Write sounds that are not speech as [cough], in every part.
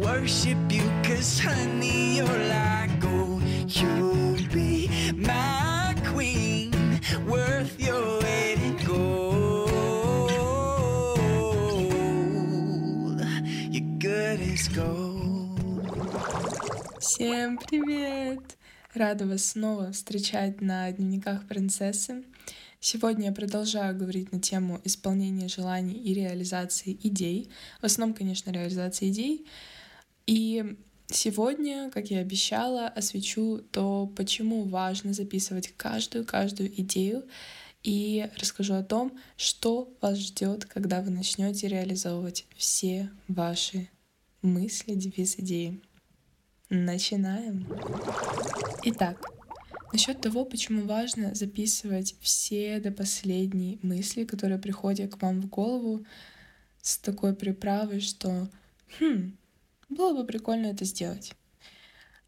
worship you, cause honey, you're like gold. You'll be my queen, worth your weight in gold. You're good as gold. Всем привет! Рада вас снова встречать на дневниках принцессы. Сегодня я продолжаю говорить на тему исполнения желаний и реализации идей. В основном, конечно, реализации идей. И сегодня, как я обещала, освещу то, почему важно записывать каждую-каждую идею и расскажу о том, что вас ждет, когда вы начнете реализовывать все ваши мысли, девиз, идеи. Начинаем. Итак, Насчет того, почему важно записывать все до последней мысли, которые приходят к вам в голову с такой приправой, что «Хм, было бы прикольно это сделать».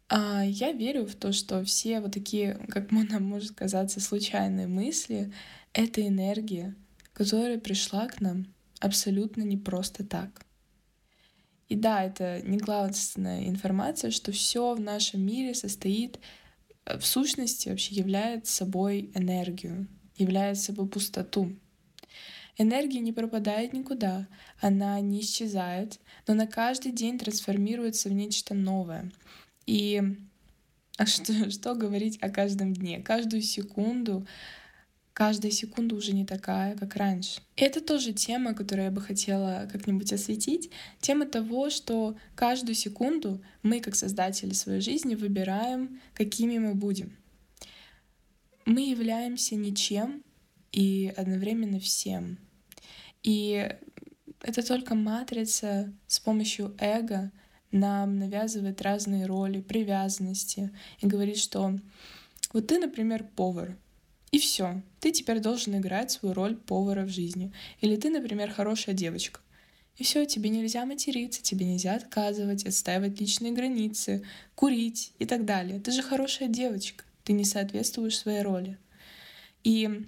А я верю в то, что все вот такие, как нам может казаться, случайные мысли — это энергия, которая пришла к нам абсолютно не просто так. И да, это не главная информация, что все в нашем мире состоит Э, в сущности вообще является собой энергию, является собой пустоту. Энергия не пропадает никуда, она не исчезает, но на каждый день трансформируется в нечто новое. И а что, [laughs] что говорить о каждом дне? Каждую секунду каждая секунда уже не такая, как раньше. Это тоже тема, которую я бы хотела как-нибудь осветить. Тема того, что каждую секунду мы, как создатели своей жизни, выбираем, какими мы будем. Мы являемся ничем и одновременно всем. И это только матрица с помощью эго нам навязывает разные роли, привязанности и говорит, что вот ты, например, повар, и все. Ты теперь должен играть свою роль повара в жизни. Или ты, например, хорошая девочка. И все, тебе нельзя материться, тебе нельзя отказывать, отстаивать личные границы, курить и так далее. Ты же хорошая девочка, ты не соответствуешь своей роли. И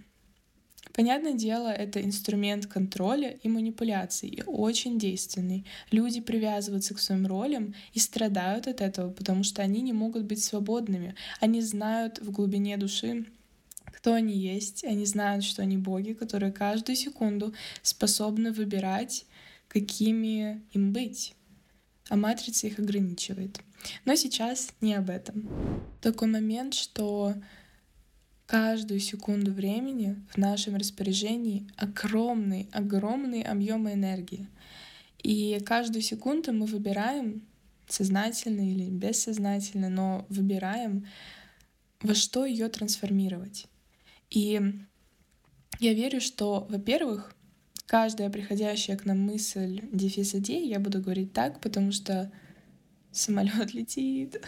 Понятное дело, это инструмент контроля и манипуляции, и очень действенный. Люди привязываются к своим ролям и страдают от этого, потому что они не могут быть свободными. Они знают в глубине души, кто они есть, они знают, что они боги, которые каждую секунду способны выбирать, какими им быть. А матрица их ограничивает. Но сейчас не об этом. Такой момент, что каждую секунду времени в нашем распоряжении огромный, огромный объем энергии. И каждую секунду мы выбираем, сознательно или бессознательно, но выбираем, во что ее трансформировать. И я верю, что, во-первых, каждая приходящая к нам мысль, дефис идей, я буду говорить так, потому что самолет летит.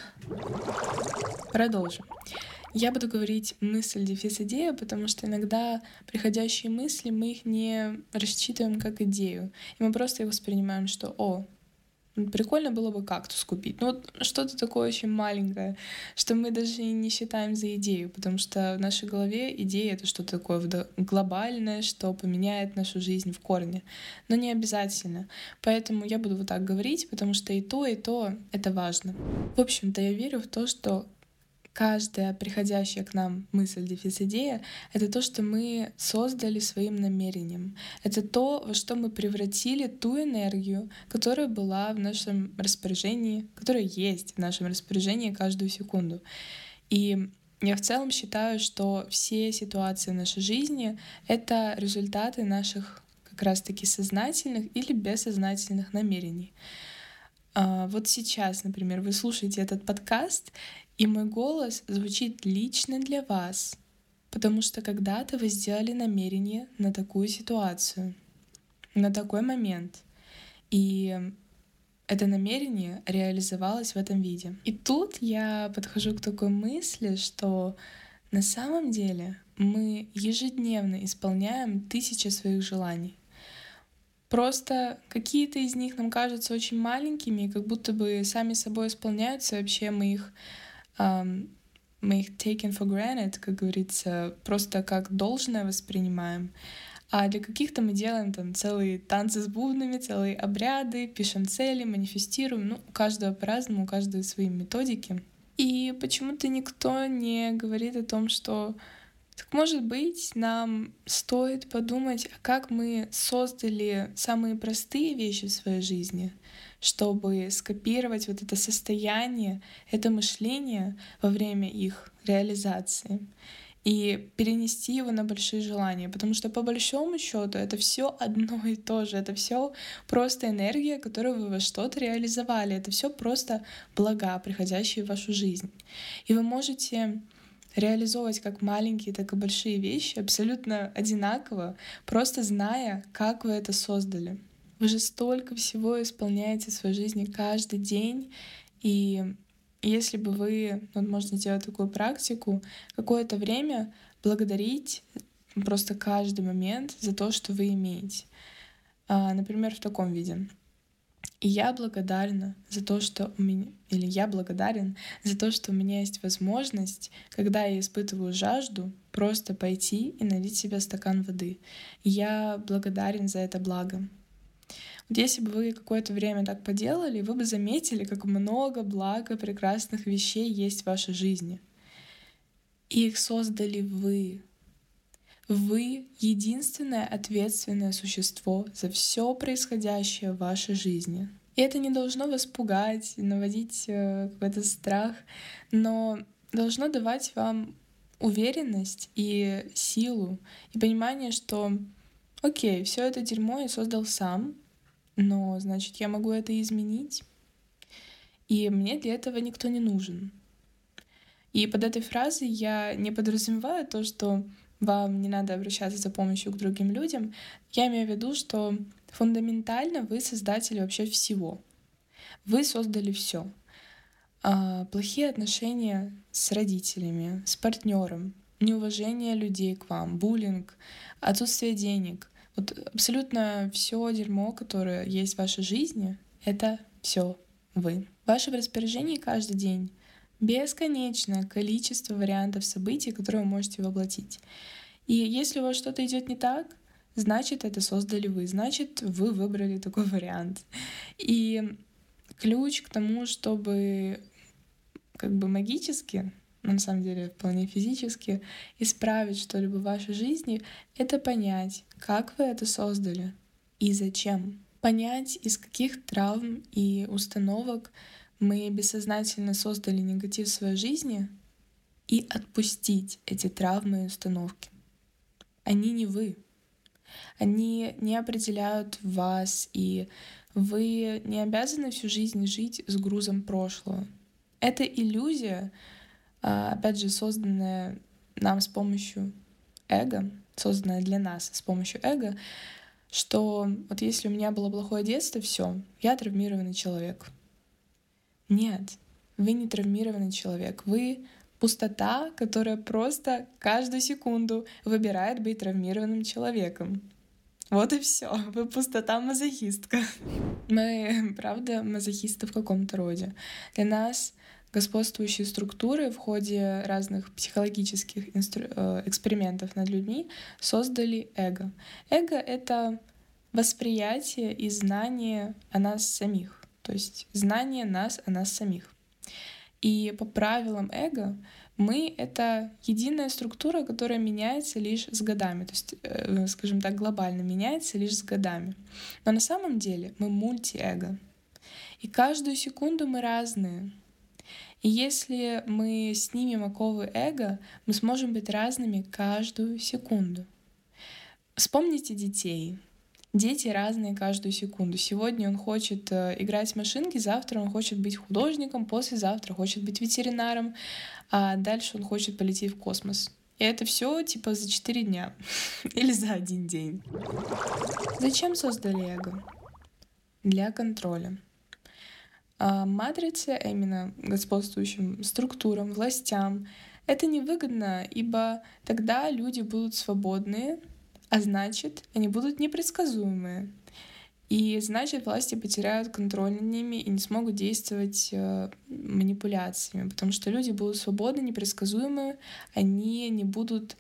Продолжим. Я буду говорить мысль, дефис идея, потому что иногда приходящие мысли мы их не рассчитываем как идею. И мы просто их воспринимаем, что «О, Прикольно было бы кактус купить. Ну, вот что-то такое очень маленькое, что мы даже не считаем за идею, потому что в нашей голове идея — это что-то такое глобальное, что поменяет нашу жизнь в корне. Но не обязательно. Поэтому я буду вот так говорить, потому что и то, и то — это важно. В общем-то, я верю в то, что каждая приходящая к нам мысль, дефис, идея — это то, что мы создали своим намерением. Это то, во что мы превратили ту энергию, которая была в нашем распоряжении, которая есть в нашем распоряжении каждую секунду. И я в целом считаю, что все ситуации в нашей жизни — это результаты наших как раз-таки сознательных или бессознательных намерений. А, вот сейчас, например, вы слушаете этот подкаст, и мой голос звучит лично для вас, потому что когда-то вы сделали намерение на такую ситуацию, на такой момент. И это намерение реализовалось в этом виде. И тут я подхожу к такой мысли, что на самом деле мы ежедневно исполняем тысячи своих желаний. Просто какие-то из них нам кажутся очень маленькими, как будто бы сами собой исполняются, вообще мы их мы их taken for granted, как говорится, просто как должное воспринимаем. А для каких-то мы делаем там целые танцы с бубнами, целые обряды, пишем цели, манифестируем. Ну, у каждого по-разному, у каждого свои методики. И почему-то никто не говорит о том, что так может быть, нам стоит подумать, а как мы создали самые простые вещи в своей жизни, чтобы скопировать вот это состояние, это мышление во время их реализации и перенести его на большие желания, потому что по большому счету это все одно и то же, это все просто энергия, которую вы во что-то реализовали, это все просто блага, приходящие в вашу жизнь. И вы можете реализовывать как маленькие, так и большие вещи абсолютно одинаково, просто зная, как вы это создали. Вы же столько всего исполняете в своей жизни каждый день, и если бы вы, вот можно сделать такую практику, какое-то время благодарить просто каждый момент за то, что вы имеете. А, например, в таком виде. И я благодарна за то, что у меня, или я благодарен за то, что у меня есть возможность, когда я испытываю жажду, просто пойти и налить себе стакан воды. Я благодарен за это благо. Вот если бы вы какое-то время так поделали, вы бы заметили, как много блага прекрасных вещей есть в вашей жизни. И их создали вы. Вы — единственное ответственное существо за все происходящее в вашей жизни. И это не должно вас пугать, наводить э, какой-то страх, но должно давать вам уверенность и силу, и понимание, что окей, все это дерьмо я создал сам, но значит я могу это изменить, и мне для этого никто не нужен. И под этой фразой я не подразумеваю то, что вам не надо обращаться за помощью к другим людям. Я имею в виду, что фундаментально вы создатель вообще всего. Вы создали все. А, плохие отношения с родителями, с партнером, неуважение людей к вам, буллинг, отсутствие денег. Вот абсолютно все дерьмо, которое есть в вашей жизни, это все вы. В вашем распоряжении каждый день бесконечное количество вариантов событий, которые вы можете воплотить. И если у вас что-то идет не так, значит, это создали вы, значит, вы выбрали такой [laughs] вариант. И ключ к тому, чтобы как бы магически, но на самом деле вполне физически, исправить что-либо в вашей жизни, это понять, как вы это создали и зачем. Понять, из каких травм и установок мы бессознательно создали негатив в своей жизни и отпустить эти травмы и установки. Они не вы. Они не определяют вас, и вы не обязаны всю жизнь жить с грузом прошлого. Это иллюзия, опять же, созданная нам с помощью эго, созданная для нас с помощью эго, что вот если у меня было плохое детство, все, я травмированный человек. Нет, вы не травмированный человек. Вы пустота, которая просто каждую секунду выбирает быть травмированным человеком. Вот и все. Вы пустота мазохистка. [laughs] Мы, правда, мазохисты в каком-то роде. Для нас господствующие структуры в ходе разных психологических инстру... Э, экспериментов над людьми создали эго. Эго — это восприятие и знание о нас самих. То есть знание нас о нас самих. И по правилам эго мы — это единая структура, которая меняется лишь с годами, то есть, э, скажем так, глобально меняется лишь с годами. Но на самом деле мы мультиэго. И каждую секунду мы разные. И если мы снимем оковы эго, мы сможем быть разными каждую секунду. Вспомните детей. Дети разные каждую секунду. Сегодня он хочет э, играть в машинки, завтра он хочет быть художником, послезавтра хочет быть ветеринаром, а дальше он хочет полететь в космос. И это все типа за 4 дня [laughs] или за один день. Зачем создали эго? Для контроля. А а именно господствующим структурам, властям, это невыгодно, ибо тогда люди будут свободные, а значит, они будут непредсказуемые. И значит, власти потеряют контроль над ними и не смогут действовать э, манипуляциями, потому что люди будут свободны, непредсказуемы, они не будут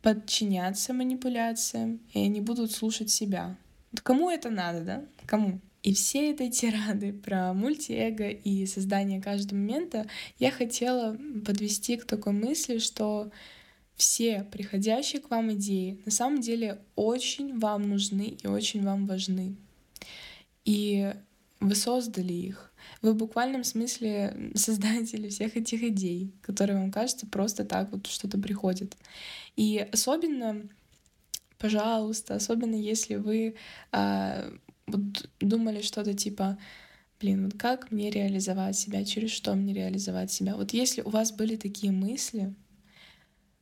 подчиняться манипуляциям, и они будут слушать себя. Кому это надо, да? Кому? И все этой тирады про мультиэго и создание каждого момента я хотела подвести к такой мысли, что все приходящие к вам идеи на самом деле очень вам нужны и очень вам важны. И вы создали их. Вы в буквальном смысле [laughs] создатели всех этих идей, которые вам кажется просто так вот что-то приходит. И особенно, пожалуйста, особенно если вы а, вот думали что-то типа, блин, вот как мне реализовать себя, через что мне реализовать себя. Вот если у вас были такие мысли,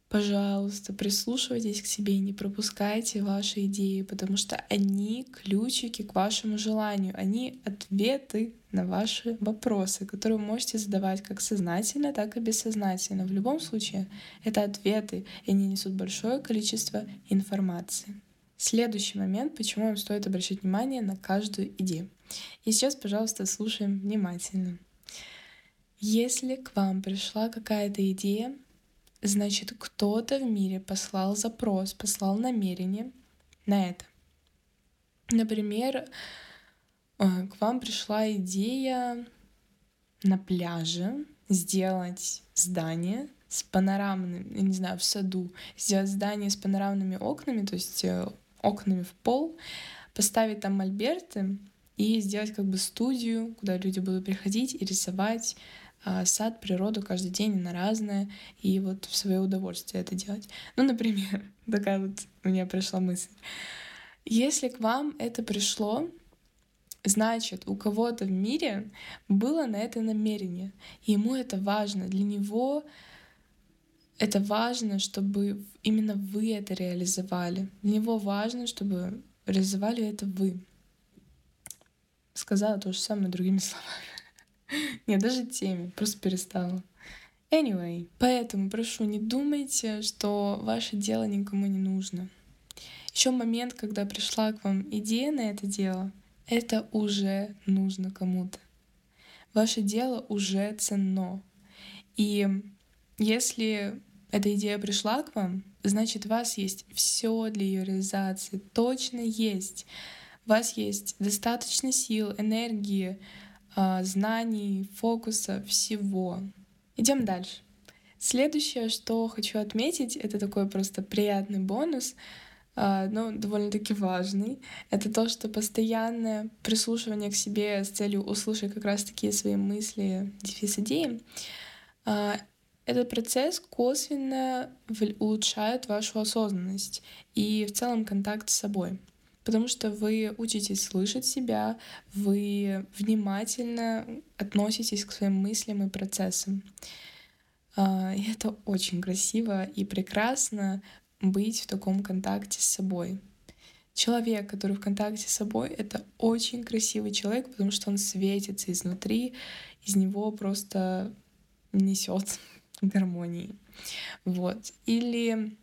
пожалуйста, прислушивайтесь к себе и не пропускайте ваши идеи, потому что они ключики к вашему желанию, они ответы на ваши вопросы, которые вы можете задавать как сознательно, так и бессознательно. В любом случае, это ответы, и они несут большое количество информации. Следующий момент, почему вам стоит обращать внимание на каждую идею. И сейчас, пожалуйста, слушаем внимательно. Если к вам пришла какая-то идея, значит, кто-то в мире послал запрос, послал намерение на это. Например, э, к вам пришла идея на пляже сделать здание с панорамным, я не знаю, в саду, сделать здание с панорамными окнами, то есть э, окнами в пол, поставить там мольберты и сделать как бы студию, куда люди будут приходить и рисовать а, сад, природу каждый день на разное, и вот в свое удовольствие это делать. Ну, например, [laughs] такая вот у меня пришла мысль. Если к вам это пришло, значит, у кого-то в мире было на это намерение, и ему это важно. Для него это важно, чтобы именно вы это реализовали. Для него важно, чтобы реализовали это вы. Сказала то же самое другими [laughs] словами. Нет, даже теме, просто перестала. Anyway, поэтому прошу, не думайте, что ваше дело никому не нужно. Еще момент, когда пришла к вам идея на это дело, это уже нужно кому-то. Ваше дело уже ценно. И если эта идея пришла к вам, значит, у вас есть все для ее реализации, точно есть. У вас есть достаточно сил, энергии, а, знаний, фокуса, всего. Идем дальше. Следующее, что хочу отметить, это такой просто приятный бонус, а, но довольно-таки важный. Это то, что постоянное прислушивание к себе с целью услышать как раз-таки свои мысли, дефис идеи, а, этот процесс косвенно улучшает вашу осознанность и в целом контакт с собой. Потому что вы учитесь слышать себя, вы внимательно относитесь к своим мыслям и процессам. А, и это очень красиво и прекрасно быть в таком контакте с собой. Человек, который в контакте с собой, это очень красивый человек, потому что он светится изнутри, из него просто несет гармонии. Вот. Или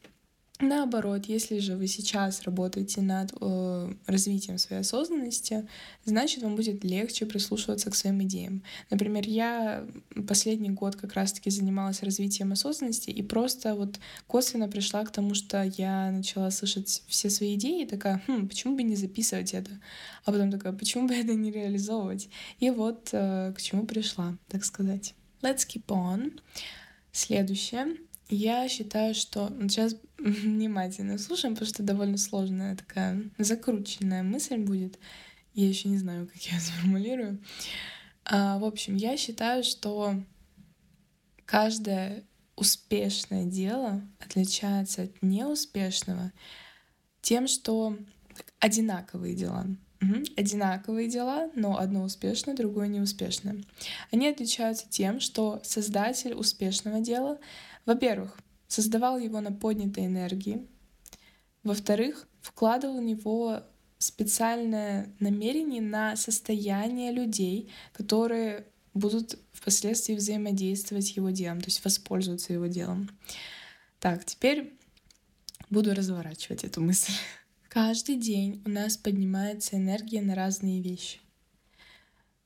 Наоборот, если же вы сейчас работаете над э, развитием своей осознанности, значит, вам будет легче прислушиваться к своим идеям. Например, я последний год как раз-таки занималась развитием осознанности и просто вот косвенно пришла к тому, что я начала слышать все свои идеи и такая, хм, почему бы не записывать это? А потом такая, почему бы это не реализовывать? И вот э, к чему пришла, так сказать. Let's keep on. Следующее. Я считаю, что... Сейчас [laughs] внимательно слушаем, потому что довольно сложная такая закрученная мысль будет. Я еще не знаю, как я [laughs] сформулирую. А, в общем, я считаю, что каждое успешное дело отличается от неуспешного тем, что одинаковые дела. Угу. Одинаковые дела, но одно успешное, другое неуспешное. Они отличаются тем, что создатель успешного дела, во-первых, создавал его на поднятой энергии, во-вторых, вкладывал в него специальное намерение на состояние людей, которые будут впоследствии взаимодействовать с его делом, то есть воспользоваться его делом. Так, теперь буду разворачивать эту мысль. Каждый день у нас поднимается энергия на разные вещи.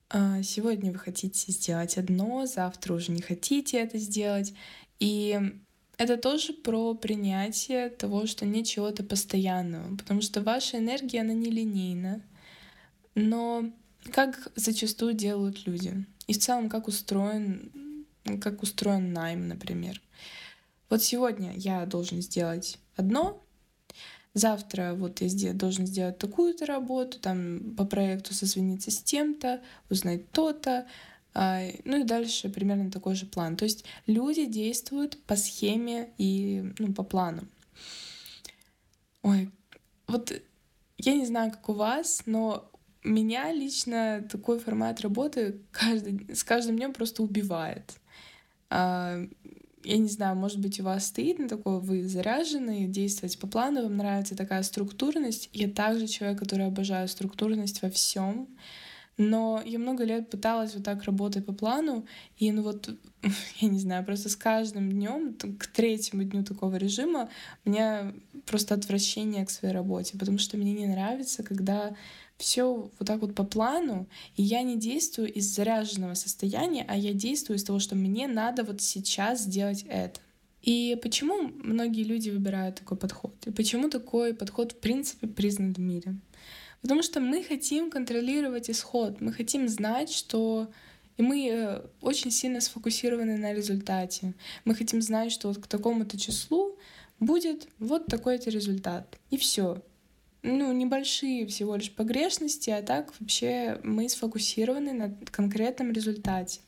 А, сегодня вы хотите сделать одно, завтра уже не хотите это сделать. И это тоже про принятие того, что нет чего-то постоянного, потому что ваша энергия, она нелинейна, но как зачастую делают люди, и в целом как устроен, как устроен найм, например. Вот сегодня я должен сделать одно, завтра вот я должен сделать такую-то работу, там по проекту созвониться с тем-то, узнать то-то, а, ну и дальше примерно такой же план. То есть люди действуют по схеме и ну, по плану. Ой, вот я не знаю, как у вас, но меня лично такой формат работы каждый, с каждым днем просто убивает. Я не знаю, может быть, у вас стоит на такое, вы заряжены действовать по плану, вам нравится такая структурность. Я также человек, который обожаю структурность во всем. Но я много лет пыталась вот так работать по плану, и ну вот, [laughs] я не знаю, просто с каждым днем, к третьему дню такого режима, у меня просто отвращение к своей работе, потому что мне не нравится, когда все вот так вот по плану, и я не действую из заряженного состояния, а я действую из того, что мне надо вот сейчас сделать это. И почему многие люди выбирают такой подход? И почему такой подход в принципе признан в мире? Потому что мы хотим контролировать исход, мы хотим знать, что и мы э, очень сильно сфокусированы на результате. Мы хотим знать, что вот к такому-то числу будет вот такой-то результат. И все ну, небольшие всего лишь погрешности, а так вообще мы сфокусированы на конкретном результате.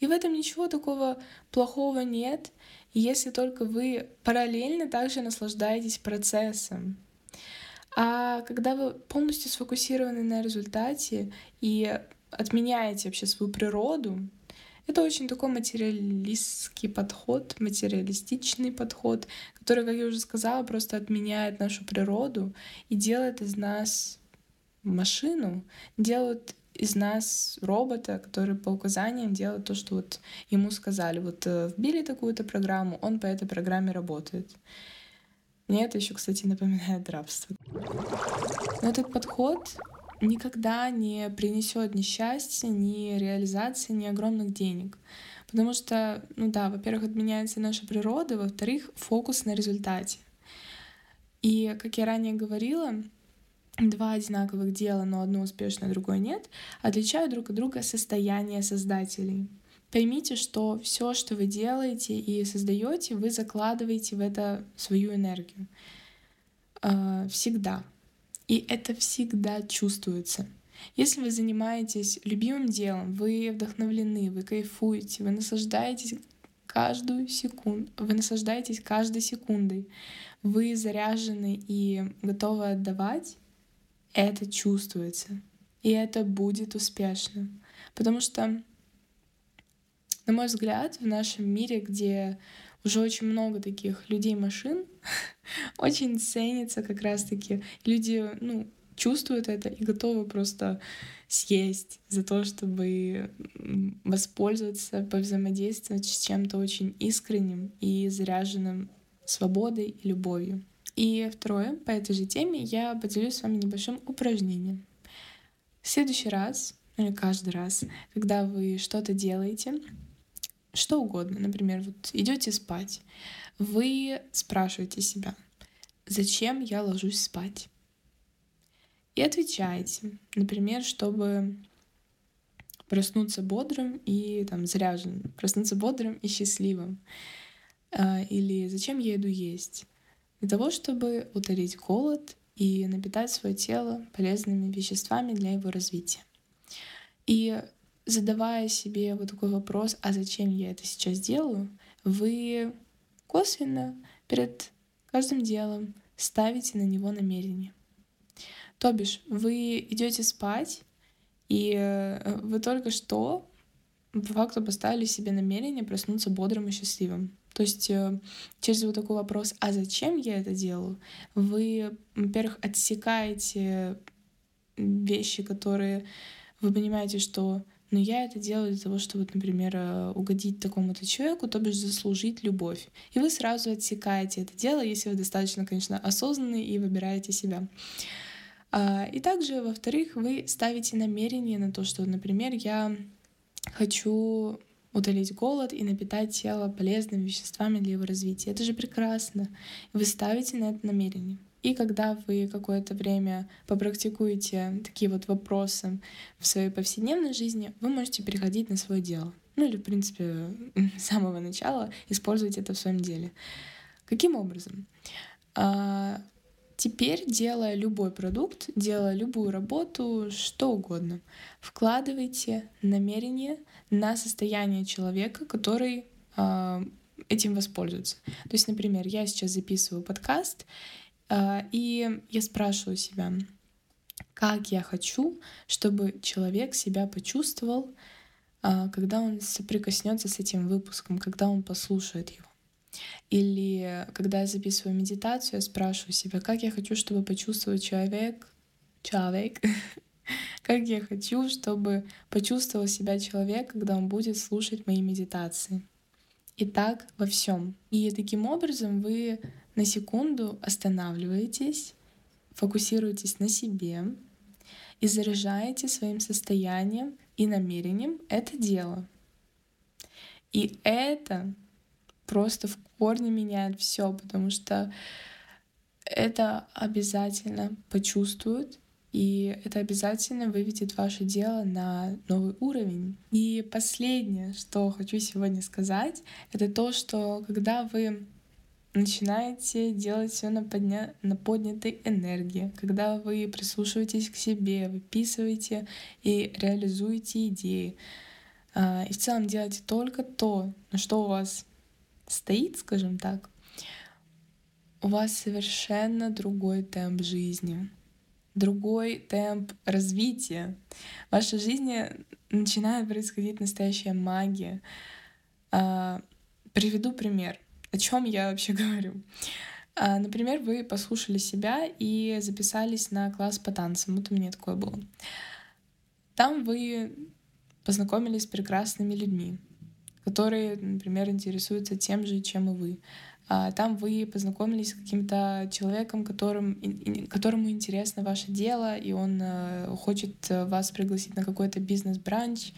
И в этом ничего такого плохого нет, если только вы параллельно также наслаждаетесь процессом. А когда вы полностью сфокусированы на результате и отменяете вообще свою природу, это очень такой материалистский подход, материалистичный подход, который, как я уже сказала, просто отменяет нашу природу и делает из нас машину, делает из нас робота, который по указаниям делает то, что вот ему сказали. Вот э, вбили такую-то программу, он по этой программе работает. Мне это еще, кстати, напоминает рабство. Но этот подход никогда не принесет ни счастья, ни реализации, ни огромных денег. Потому что, ну да, во-первых, отменяется наша природа, во-вторых, фокус на результате. И, как я ранее говорила, два одинаковых дела, но одно успешное, другое нет, отличают друг от друга состояние создателей. Поймите, что все, что вы делаете и создаете, вы закладываете в это свою энергию. А, всегда. И это всегда чувствуется. Если вы занимаетесь любимым делом, вы вдохновлены, вы кайфуете, вы наслаждаетесь каждую секунду, вы наслаждаетесь каждой секундой, вы заряжены и готовы отдавать, это чувствуется. И это будет успешно. Потому что, на мой взгляд, в нашем мире, где уже очень много таких людей-машин, [laughs] очень ценится как раз-таки. Люди, ну, чувствуют это и готовы просто съесть за то, чтобы воспользоваться, повзаимодействовать с чем-то очень искренним и заряженным свободой и любовью. И второе, по этой же теме я поделюсь с вами небольшим упражнением. В следующий раз, или каждый раз, когда вы что-то делаете, что угодно, например, вот идете спать, вы спрашиваете себя, зачем я ложусь спать? И отвечаете, например, чтобы проснуться бодрым и там заряженным, проснуться бодрым и счастливым. А, или зачем я иду есть? Для того, чтобы утолить голод и напитать свое тело полезными веществами для его развития. И задавая себе вот такой вопрос, а зачем я это сейчас делаю, вы косвенно перед каждым делом ставите на него намерение. То бишь, вы идете спать, и э, вы только что по факту поставили себе намерение проснуться бодрым и счастливым. То есть э, через вот такой вопрос, а зачем я это делаю, вы, во-первых, отсекаете вещи, которые вы понимаете, что но я это делаю для того, чтобы, например, э, угодить такому-то человеку, то бишь заслужить любовь. И вы сразу отсекаете это дело, если вы достаточно, конечно, осознанны и выбираете себя. А, и также, во-вторых, вы ставите намерение на то, что, например, я хочу утолить голод и напитать тело полезными веществами для его развития. Это же прекрасно. Вы ставите на это намерение. И когда вы какое-то время попрактикуете такие вот вопросы в своей повседневной жизни, вы можете переходить на свое дело. Ну или, в принципе, [laughs] с самого начала использовать это в своем деле. Каким образом? А, теперь, делая любой продукт, делая любую работу, что угодно, вкладывайте намерение на состояние человека, который а, этим воспользуется. То есть, например, я сейчас записываю подкаст, и я спрашиваю себя, как я хочу, чтобы человек себя почувствовал, а, когда он соприкоснется с этим выпуском, когда он послушает его. Или когда я записываю медитацию, я спрашиваю себя, как я хочу, чтобы почувствовал человек, человек, [laughs] как я хочу, чтобы почувствовал себя человек, когда он будет слушать мои медитации. И так во всем. И таким образом вы на секунду останавливаетесь, фокусируетесь на себе и заряжаете своим состоянием и намерением это дело. И это просто в корне меняет все, потому что это обязательно почувствуют, и это обязательно выведет ваше дело на новый уровень. И последнее, что хочу сегодня сказать, это то, что когда вы начинаете делать все на, подня... на поднятой энергии, когда вы прислушиваетесь к себе, выписываете и реализуете идеи. А, и в целом делаете только то, на что у вас стоит, скажем так, у вас совершенно другой темп жизни, другой темп развития. В вашей жизни начинает происходить настоящая магия. А, приведу пример. О чем я вообще [laughs] говорю? А, например, вы послушали себя и записались на класс по танцам. Вот у меня такое было. Там вы познакомились с прекрасными людьми, которые, например, интересуются тем же, чем и вы. А, там вы познакомились с каким-то человеком, которым, которому интересно ваше дело, и он э, хочет вас пригласить на какой-то бизнес-бранч.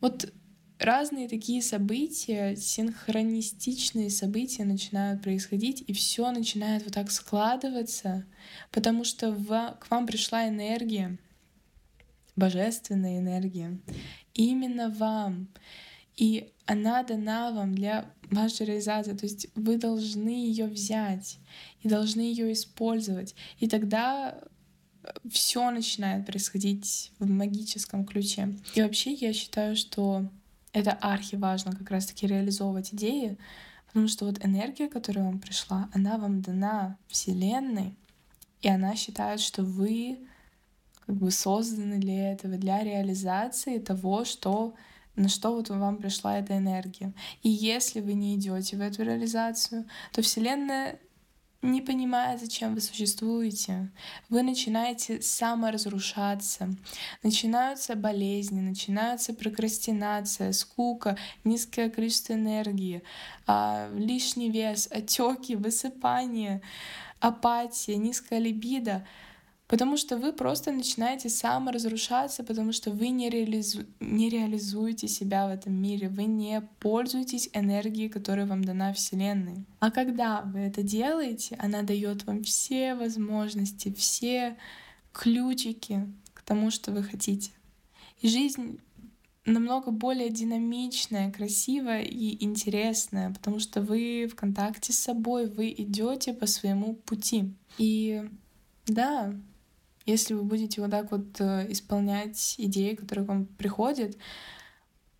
Вот разные такие события, синхронистичные события начинают происходить, и все начинает вот так складываться, потому что в, к вам пришла энергия, божественная энергия, именно вам. И она дана вам для вашей реализации. То есть вы должны ее взять и должны ее использовать. И тогда все начинает происходить в магическом ключе. И вообще я считаю, что это архи важно как раз-таки реализовывать идеи, потому что вот энергия, которая вам пришла, она вам дана Вселенной, и она считает, что вы как бы созданы для этого, для реализации того, что на что вот вам пришла эта энергия. И если вы не идете в эту реализацию, то Вселенная не понимая, зачем вы существуете, вы начинаете саморазрушаться, начинаются болезни, начинается прокрастинация, скука, низкое количество энергии, а, лишний вес, отеки, высыпание, апатия, низкая либидо — Потому что вы просто начинаете саморазрушаться, потому что вы не, реализу... не реализуете себя в этом мире, вы не пользуетесь энергией, которая вам дана Вселенной. А когда вы это делаете, она дает вам все возможности, все ключики к тому, что вы хотите. И жизнь намного более динамичная, красивая и интересная, потому что вы в контакте с собой, вы идете по своему пути. И да, если вы будете вот так вот э, исполнять идеи, которые вам приходят,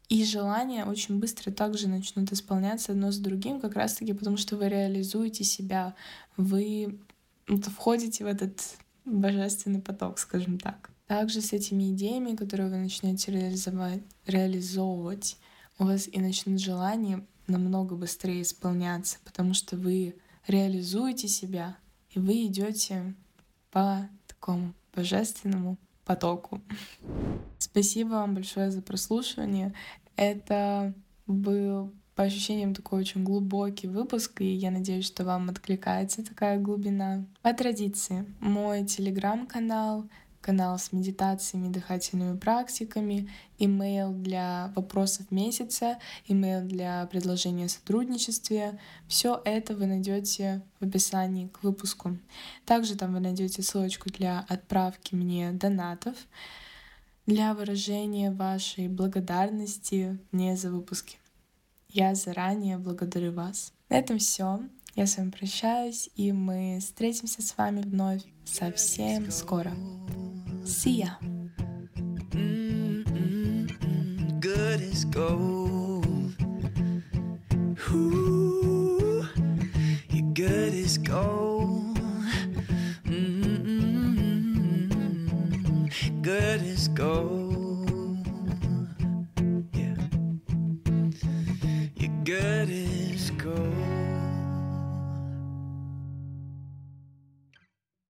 и желания очень быстро также начнут исполняться одно с другим, как раз-таки потому, что вы реализуете себя, вы входите в этот божественный поток, скажем так. Также с этими идеями, которые вы начнете реализовать, реализовывать, у вас и начнут желания намного быстрее исполняться, потому что вы реализуете себя, и вы идете по такому божественному потоку. Спасибо вам большое за прослушивание. Это был по ощущениям такой очень глубокий выпуск, и я надеюсь, что вам откликается такая глубина. По традиции, мой телеграм-канал канал с медитациями, дыхательными практиками, имейл для вопросов месяца, имейл для предложения о сотрудничестве. Все это вы найдете в описании к выпуску. Также там вы найдете ссылочку для отправки мне донатов для выражения вашей благодарности мне за выпуски. Я заранее благодарю вас. На этом все. Я с вами прощаюсь, и мы встретимся с вами вновь совсем скоро. See ya! Good as gold. Ooh, you're good as gold. Good as gold. Yeah. You're good.